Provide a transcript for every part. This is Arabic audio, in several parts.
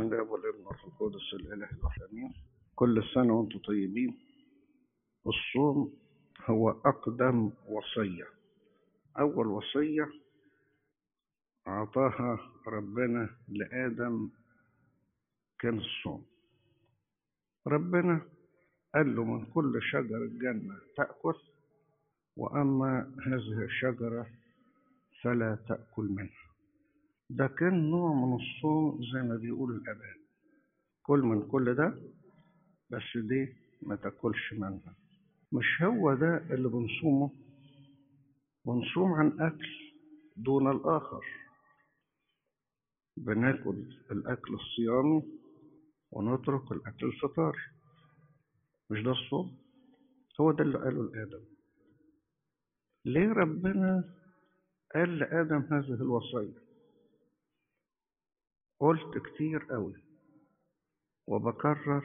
بسم الله والابن والروح القدس الإله الواحد امين كل سنة وأنتم طيبين. الصوم هو أقدم وصية. أول وصية أعطاها ربنا لآدم كان الصوم. ربنا قال له من كل شجر الجنة تأكل وأما هذه الشجرة فلا تأكل منها. ده كان نوع من الصوم زي ما بيقول الآباء. كل من كل ده بس دي ما تاكلش منها. مش هو ده اللي بنصومه؟ بنصوم عن أكل دون الآخر. بناكل الأكل الصيامي ونترك الأكل الفطاري مش ده الصوم؟ هو ده اللي قاله لآدم. ليه ربنا قال لآدم هذه الوصية قلت كتير قوي وبكرر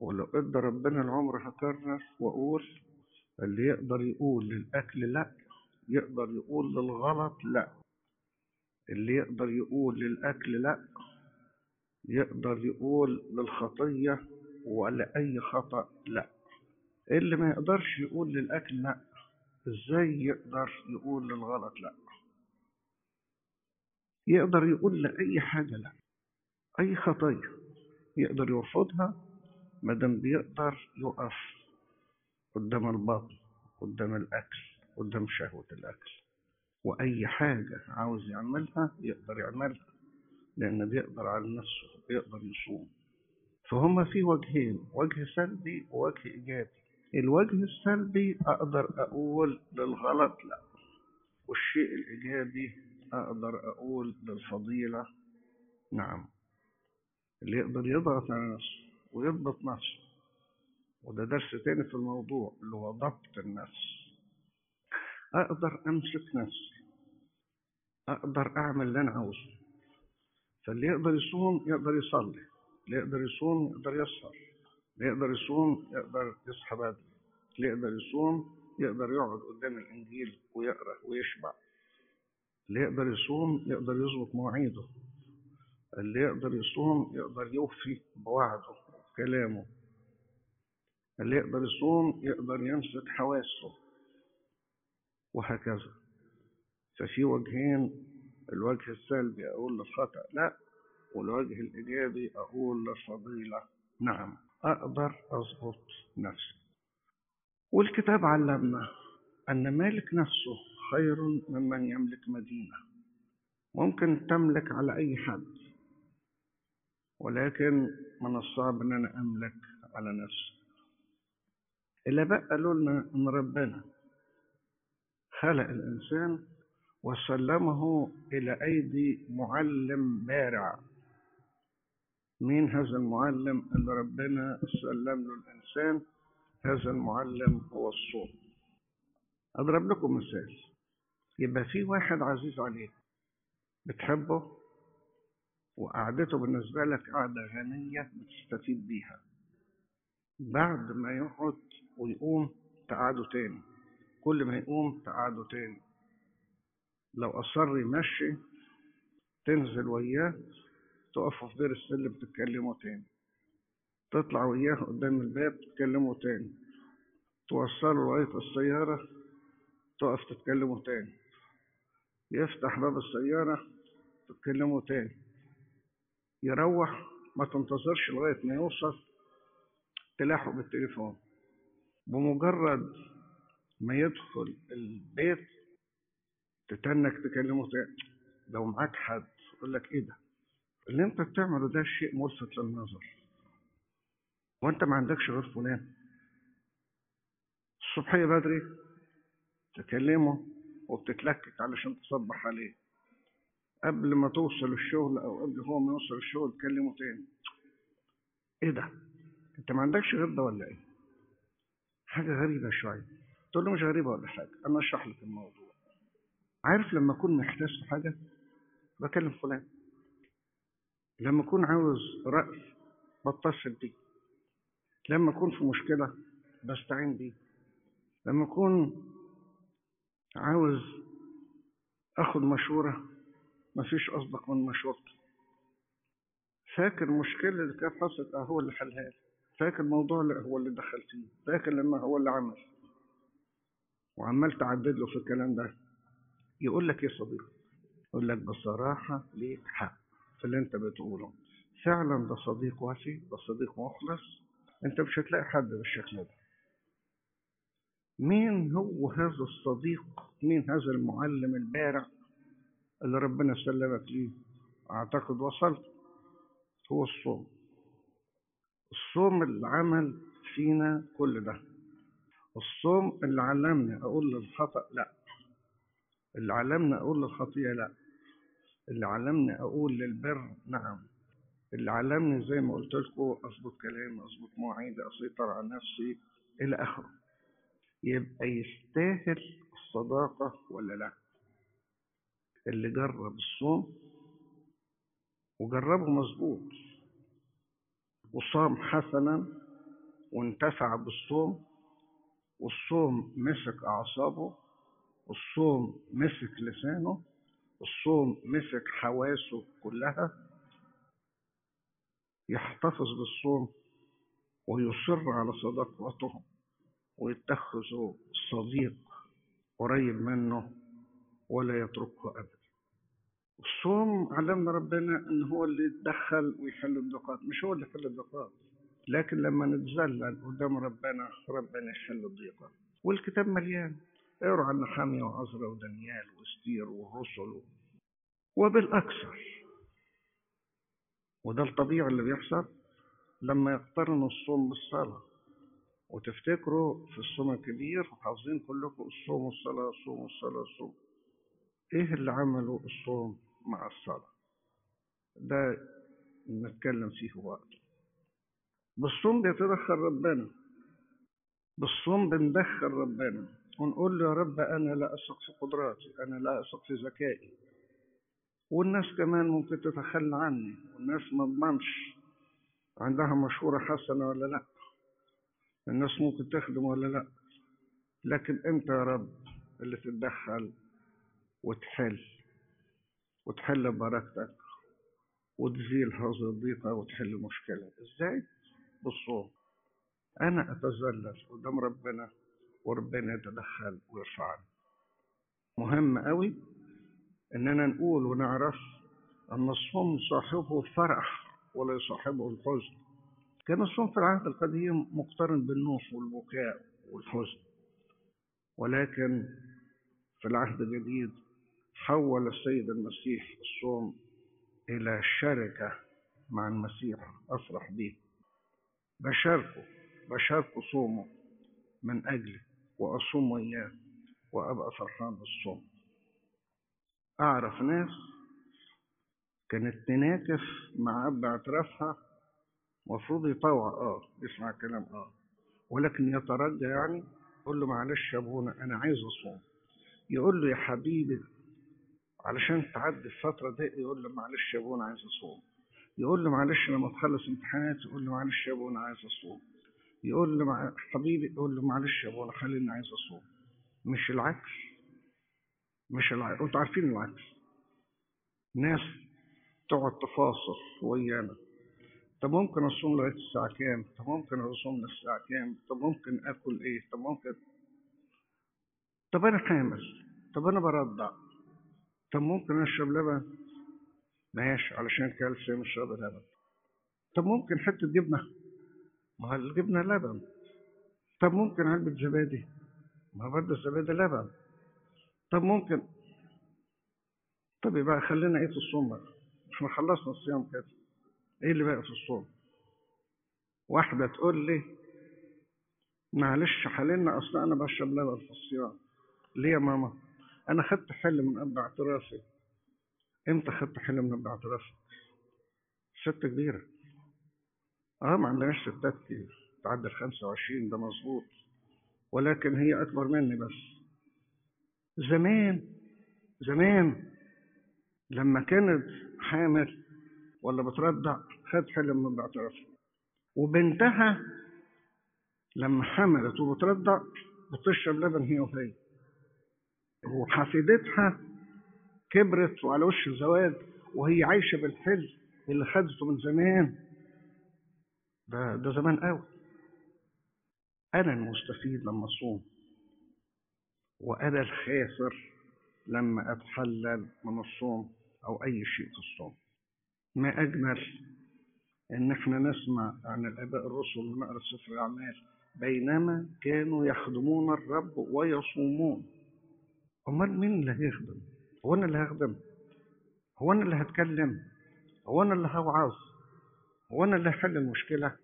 ولو ادى ربنا العمر هكرر وأقول اللي يقدر يقول للأكل لا يقدر يقول للغلط لا اللي يقدر يقول للأكل لا يقدر يقول للخطية ولا أي خطأ لا اللي ما يقدرش يقول للأكل لا إزاي يقدر يقول للغلط لا؟ يقدر يقول لأي حاجة لا. أي خطية يقدر يرفضها مادام بيقدر يقف قدام البطن قدام الأكل قدام شهوة الأكل. وأي حاجة عاوز يعملها يقدر يعملها لأن بيقدر على نفسه بيقدر يصوم. فهما في وجهين وجه سلبي ووجه إيجابي. الوجه السلبي أقدر أقول للغلط لا والشيء الإيجابي أقدر أقول للفضيلة نعم. اللي يقدر يضغط على نفسه ويضبط نفسه. وده درس تاني في الموضوع اللي هو ضبط النفس. أقدر أمسك نفسي. أقدر أعمل اللي أنا عاوزه. فاللي يقدر يصوم يقدر يصلي. اللي يقدر يصوم يقدر يسهر. اللي يقدر يصوم يقدر يصحى بدري. اللي يقدر يصوم يقدر يقعد قدام الإنجيل ويقرأ ويشبع. اللي يقدر يصوم يقدر يظبط مواعيده. اللي يقدر يصوم يقدر يوفي بوعده كلامه اللي يقدر يصوم يقدر يمسك حواسه. وهكذا. ففي وجهين الوجه السلبي أقول للخطأ لا. والوجه الإيجابي أقول للفضيلة. نعم أقدر أظبط نفسي. والكتاب علمنا أن مالك نفسه خير ممن يملك مدينة. ممكن تملك على أي حد ولكن من الصعب أن أنا أملك على نفسي. اللي بقى قالوا لنا أن ربنا خلق الإنسان وسلمه إلى أيدي معلم بارع. مين هذا المعلم؟ اللي ربنا سلم له الإنسان هذا المعلم هو الصوم. أضرب لكم مثال. يبقى في واحد عزيز عليك بتحبه وقعدته بالنسبة لك قعدة غنية بتستفيد بيها. بعد ما يقعد ويقوم تقعدوا تاني. كل ما يقوم تقعدوا تاني. لو أصر يمشي تنزل وياه تقفوا في دير السلم تتكلموا تاني. تطلع وياه قدام الباب تتكلموا تاني. توصلوا لغاية السيارة تقف تتكلموا تاني. يفتح باب السيارة تتكلموا تاني. يروح ما تنتظرش لغاية ما يوصل تلاحوا بالتليفون. بمجرد ما يدخل البيت تتنك تكلمه تاني. لو معاك حد يقول لك إيه ده؟ اللي أنت بتعمله ده شيء ملفت للنظر. وأنت ما عندكش غير فلان. الصبحية بدري تكلمه وبتتلكك علشان تصبح عليه. قبل ما توصل الشغل أو قبل هو ما يوصل الشغل تكلمه تاني. إيه ده؟ أنت ما عندكش غير ده ولا إيه؟ حاجة غريبة شوية. تقول له مش غريبة ولا حاجة. أنا اشرح لك الموضوع. عارف لما أكون محتاج في حاجة؟ بكلم فلان. لما أكون عاوز رأي بتصل بيه. لما أكون في مشكلة بستعين بيه. لما أكون عاوز آخد مشورة؟ مفيش أصدق من مشورته. فاكر المشكلة اللي كانت حصلت؟ هو اللي حلها لي. فاكر الموضوع اللي هو اللي دخل فيه. فاكر لما هو اللي عمل. وعمال تعدد له في الكلام ده. يقول لك إيه صديق يقول لك بصراحة ليك حق في اللي أنت بتقوله. فعلا ده صديق وفي ده صديق مخلص. أنت مش هتلاقي حد بالشكل ده مين هو هذا الصديق؟ مين هذا المعلم البارع اللي ربنا سلمك ليه؟ أعتقد وصلت. هو الصوم. الصوم اللي عمل فينا كل ده. الصوم اللي علمني أقول للخطأ لا. اللي علمني أقول للخطيئة لا. اللي علمني أقول للبر نعم. اللي علمني زي ما قلت لكم أظبط كلامي أظبط مواعيدي أسيطر على نفسي إلى آخره. يبقى يستاهل الصداقة ولا لا؟ اللي جرب الصوم وجربه مظبوط وصام حسنا وانتفع بالصوم والصوم مسك أعصابه والصوم مسك لسانه الصوم مسك حواسه كلها يحتفظ بالصوم ويصر على صداقته. ويتخذه صديق قريب منه ولا يتركه أبدا. الصوم علمنا ربنا إن هو اللي يتدخل ويحل الضيقات مش هو اللي يحل الضيقات لكن لما نتذلل قدام ربنا ربنا يحل الضيقات والكتاب مليان. اقرأ عن نحامية وعزرا ودانيال واستير والرسل وبالأكثر. وده الطبيعي اللي بيحصل لما يقترن الصوم بالصلاة. وتفتكروا في الصوم الكبير وحافظين كلكم الصوم والصلاة الصوم والصلاة الصوم إيه اللي عمله الصوم مع الصلاة؟ ده نتكلم فيه وقت. بالصوم بيتدخل ربنا. بالصوم بندخل ربنا. ونقول له يا رب أنا لا أثق في قدراتي أنا لا أثق في ذكائي. والناس كمان ممكن تتخلى عني والناس ما تضمنش عندها مشورة حسنة ولا لأ. الناس ممكن تخدم ولا لا. لكن أنت يا رب اللي تتدخل وتحل وتحل بركتك وتزيل هذه الضيقة وتحل المشكلة إزاي؟ بالصوم. أنا أتذلل قدام ربنا وربنا يتدخل ويرفعني. مهم قوي إننا نقول ونعرف أن الصوم صاحبه الفرح ولا يصاحبه الحزن. كان الصوم في العهد القديم مقترن بالنوح والبكاء والحزن ولكن في العهد الجديد حول السيد المسيح الصوم إلى شركة مع المسيح أفرح به. بشاركه بشاركه صومه من أجلي وأصوم وياه وأبقى فرحان بالصوم. أعرف ناس كانت تناكف مع أب اعترافها المفروض يطوع آه يسمع كلام آه. ولكن يترجى يعني يقول له معلش يا أبونا أنا عايز أصوم. يقول له يا حبيبي علشان تعدي الفترة دي يقول له معلش يا أبونا عايز أصوم. يقول له معلش لما تخلص امتحانات يقول له معلش يا أبونا عايز أصوم. يقول له مع... حبيبي يقول له معلش يا أبونا خليني عايز أصوم. مش العكس مش العكس أنتوا عارفين العكس. ناس تقعد تفاصل ويانا. طب ممكن أصوم لغاية الساعة كام؟ طب ممكن أصوم للساعه كام؟ طب ممكن آكل إيه؟ طب ممكن طب أنا حامل طب أنا برضع. طب ممكن أشرب لبن؟ ماشي علشان كالسيوم اشرب لبن طب ممكن حتة جبنة؟ ما الجبنة لبن. طب ممكن علبة زبادي؟ ما برضه الزبادي لبن. طب ممكن طب يبقى خلينا إيه في الصوم بقى. إحنا خلصنا الصيام كده. إيه اللي بقى في الصوم؟ واحدة تقول لي معلش حللنا أصل أنا بشرب لبن في الصيام. ليه يا ماما؟ أنا خدت حل من اب اعترافي إمتى خدت حل من اب اعترافي ست كبيرة. آه ما عندناش ستات كتير. تعدي ال 25 ده مظبوط. ولكن هي أكبر مني بس. زمان زمان لما كانت حامل ولا بترضع خد حلم من الاعتراف وبنتها لما حملت وبترضع بتشرب لبن هي وهي. وحفيدتها كبرت وعلى وش الزواج وهي عايشة بالحل اللي خدته من زمان. ده ده زمان قوي أنا المستفيد لما أصوم. وأنا الخاسر لما أتحلل من الصوم أو أي شيء في الصوم. ما أجمل إن إحنا نسمع عن الآباء الرسل ونقرا سفر الأعمال بينما كانوا يخدمون الرب ويصومون. أمال مين اللي هيخدم؟ هو أنا اللي هخدم؟ هو أنا اللي هتكلم؟ هو أنا اللي هوعظ؟ هو أنا اللي هحل المشكلة؟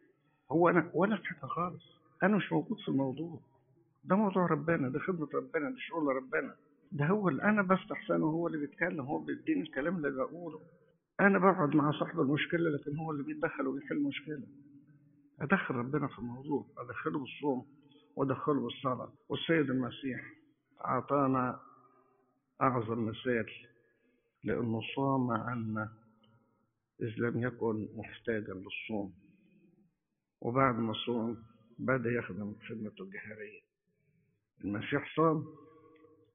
هو أنا ولا حاجة خالص. أنا مش موجود في الموضوع. ده موضوع ربنا ده خدمة ربنا ده شغل ربنا. ده هو اللي أنا بفتح فانه هو اللي بيتكلم هو بيديني الكلام اللي بقوله. أنا بقعد مع صاحب المشكلة لكن هو اللي بيتدخل وبيحل المشكلة أدخل ربنا في الموضوع أدخله بالصوم وأدخله بالصلاه والسيد المسيح أعطانا أعظم مثال لأنه صام عنا إذ لم يكن محتاجا للصوم. وبعد ما صوم بدأ يخدم خدمته الجهاريه المسيح صام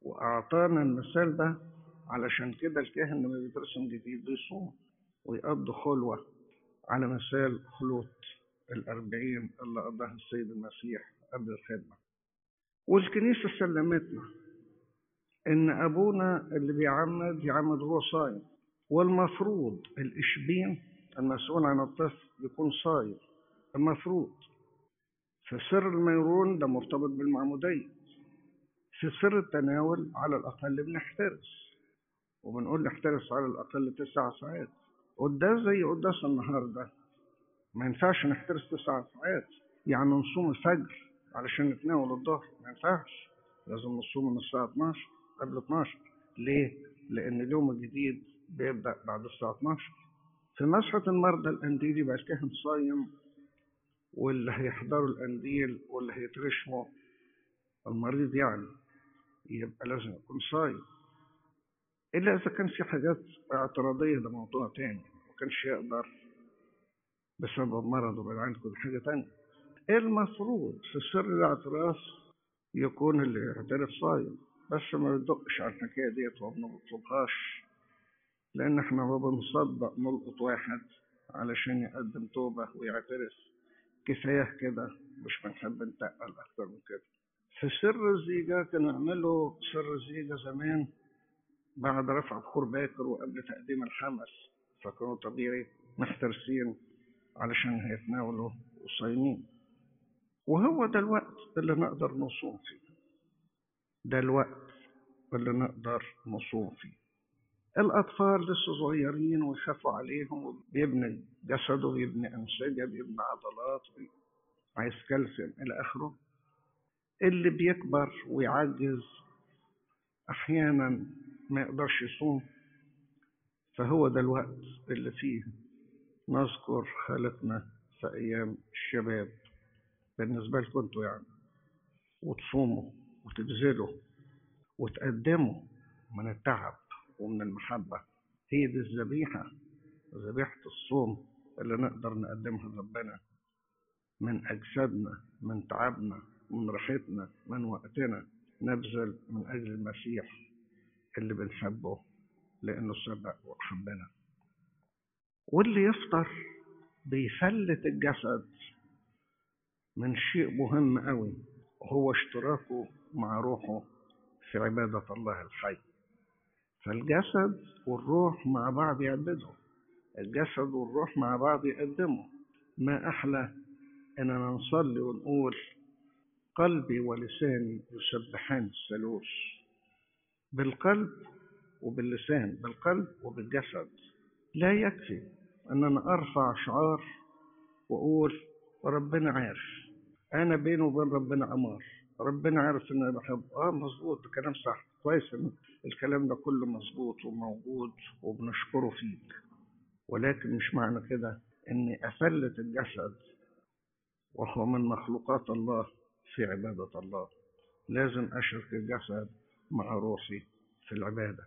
وأعطانا المثال ده علشان كده الكاهن لما بيترسم جديد بيصوم ويقضي خلوة على مثال خلوة الأربعين اللي قضاها السيد المسيح قبل الخدمة. والكنيسة سلمتنا إن أبونا اللي بيعمد يعمد هو صايم والمفروض الإشبين المسؤول عن الطفل يكون صايم المفروض. في سر الميرون ده مرتبط بالمعمودية في سر التناول على الأقل بنحترس. وبنقول نحترس على الأقل تسع ساعات. قداس زي قداس النهاردة. ما ينفعش نحترس تسع ساعات. يعني نصوم الفجر علشان نتناول الظهر. ما ينفعش. لازم نصوم من الساعة 12 قبل 12 ليه؟ لأن اليوم الجديد بيبدأ بعد الساعة 12 في مسحة المرضى القنديل يبقى الكاهن صايم واللي هيحضروا القنديل واللي هيترشموا المريض يعني يبقى لازم يكون صايم. إلا إذا كان في حاجات اعتراضية ده موضوع تاني ما كانش يقدر بسبب مرضه بعد عنكم دي حاجة تانية. المفروض في سر الاعتراف يكون اللي يعترف صايم بس ما يدقش على الحكاية ديت وما بنطلبهاش لأن إحنا ما بنصدق نلقط واحد علشان يقدم توبة ويعترف. كفاية كده مش بنحب نتقل أكتر من كده. في سر الزيجة كانوا يعملوا سر الزيجة زمان بعد رفع بخور باكر وقبل تقديم الحمل فكانوا طبيعي محترسين علشان هيتناولوا وصايمين وهو ده الوقت اللي نقدر نصوم فيه. ده الوقت اللي نقدر نصوم فيه. الأطفال لسه صغيرين ويخافوا عليهم بيبني جسده بيبني أنسجة بيبني عضلات عايز كالسيوم إلى آخره. اللي بيكبر ويعجز أحيانا ما يقدرش يصوم فهو ده الوقت اللي فيه. نذكر خالقنا في أيام الشباب. بالنسبة لكم أنتوا يعني وتصوموا وتبذلوا وتقدموا من التعب ومن المحبة. هي دي الذبيحة ذبيحة الصوم اللي نقدر نقدمها لربنا. من أجسادنا من تعبنا من راحتنا من وقتنا. نبذل من أجل المسيح. اللي بنحبه لأنه سبق وحبنا واللي يفطر بيفلت الجسد من شيء مهم قوي وهو اشتراكه مع روحه في عبادة الله الحي. فالجسد والروح مع بعض يعبدوا الجسد والروح مع بعض يقدموا ما أحلى إننا نصلي ونقول قلبي ولساني يسبحان الثالوث. بالقلب وباللسان بالقلب وبالجسد. لا يكفي أننا أرفع شعار وأقول ربنا عارف. أنا بيني وبين ربنا عمار ربنا عارف إن أنا بحب. آه مظبوط الكلام صح. كويس إن الكلام ده كله مظبوط وموجود وبنشكره فيك. ولكن مش معنى كده إني أفلت الجسد وهو من مخلوقات الله في عبادة الله. لازم أشرك الجسد مع روحي في العبادة.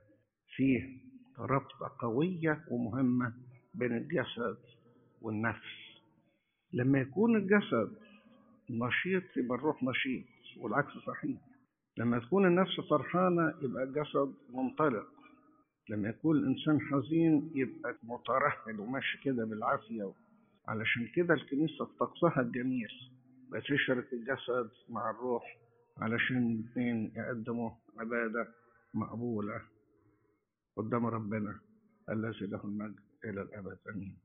فيه رابطة قوية ومهمة بين الجسد والنفس. لما يكون الجسد نشيط يبقى الروح نشيط والعكس صحيح. لما تكون النفس فرحانة يبقى الجسد منطلق. لما يكون الإنسان حزين يبقى مترهل وماشي كده بالعافية. علشان كده الكنيسة في طقسها الجميل بتشرك الجسد مع الروح علشان الاثنين يقدموا عبادة مقبولة قدام ربنا. الذي له المجد إلى الأبد. آمين.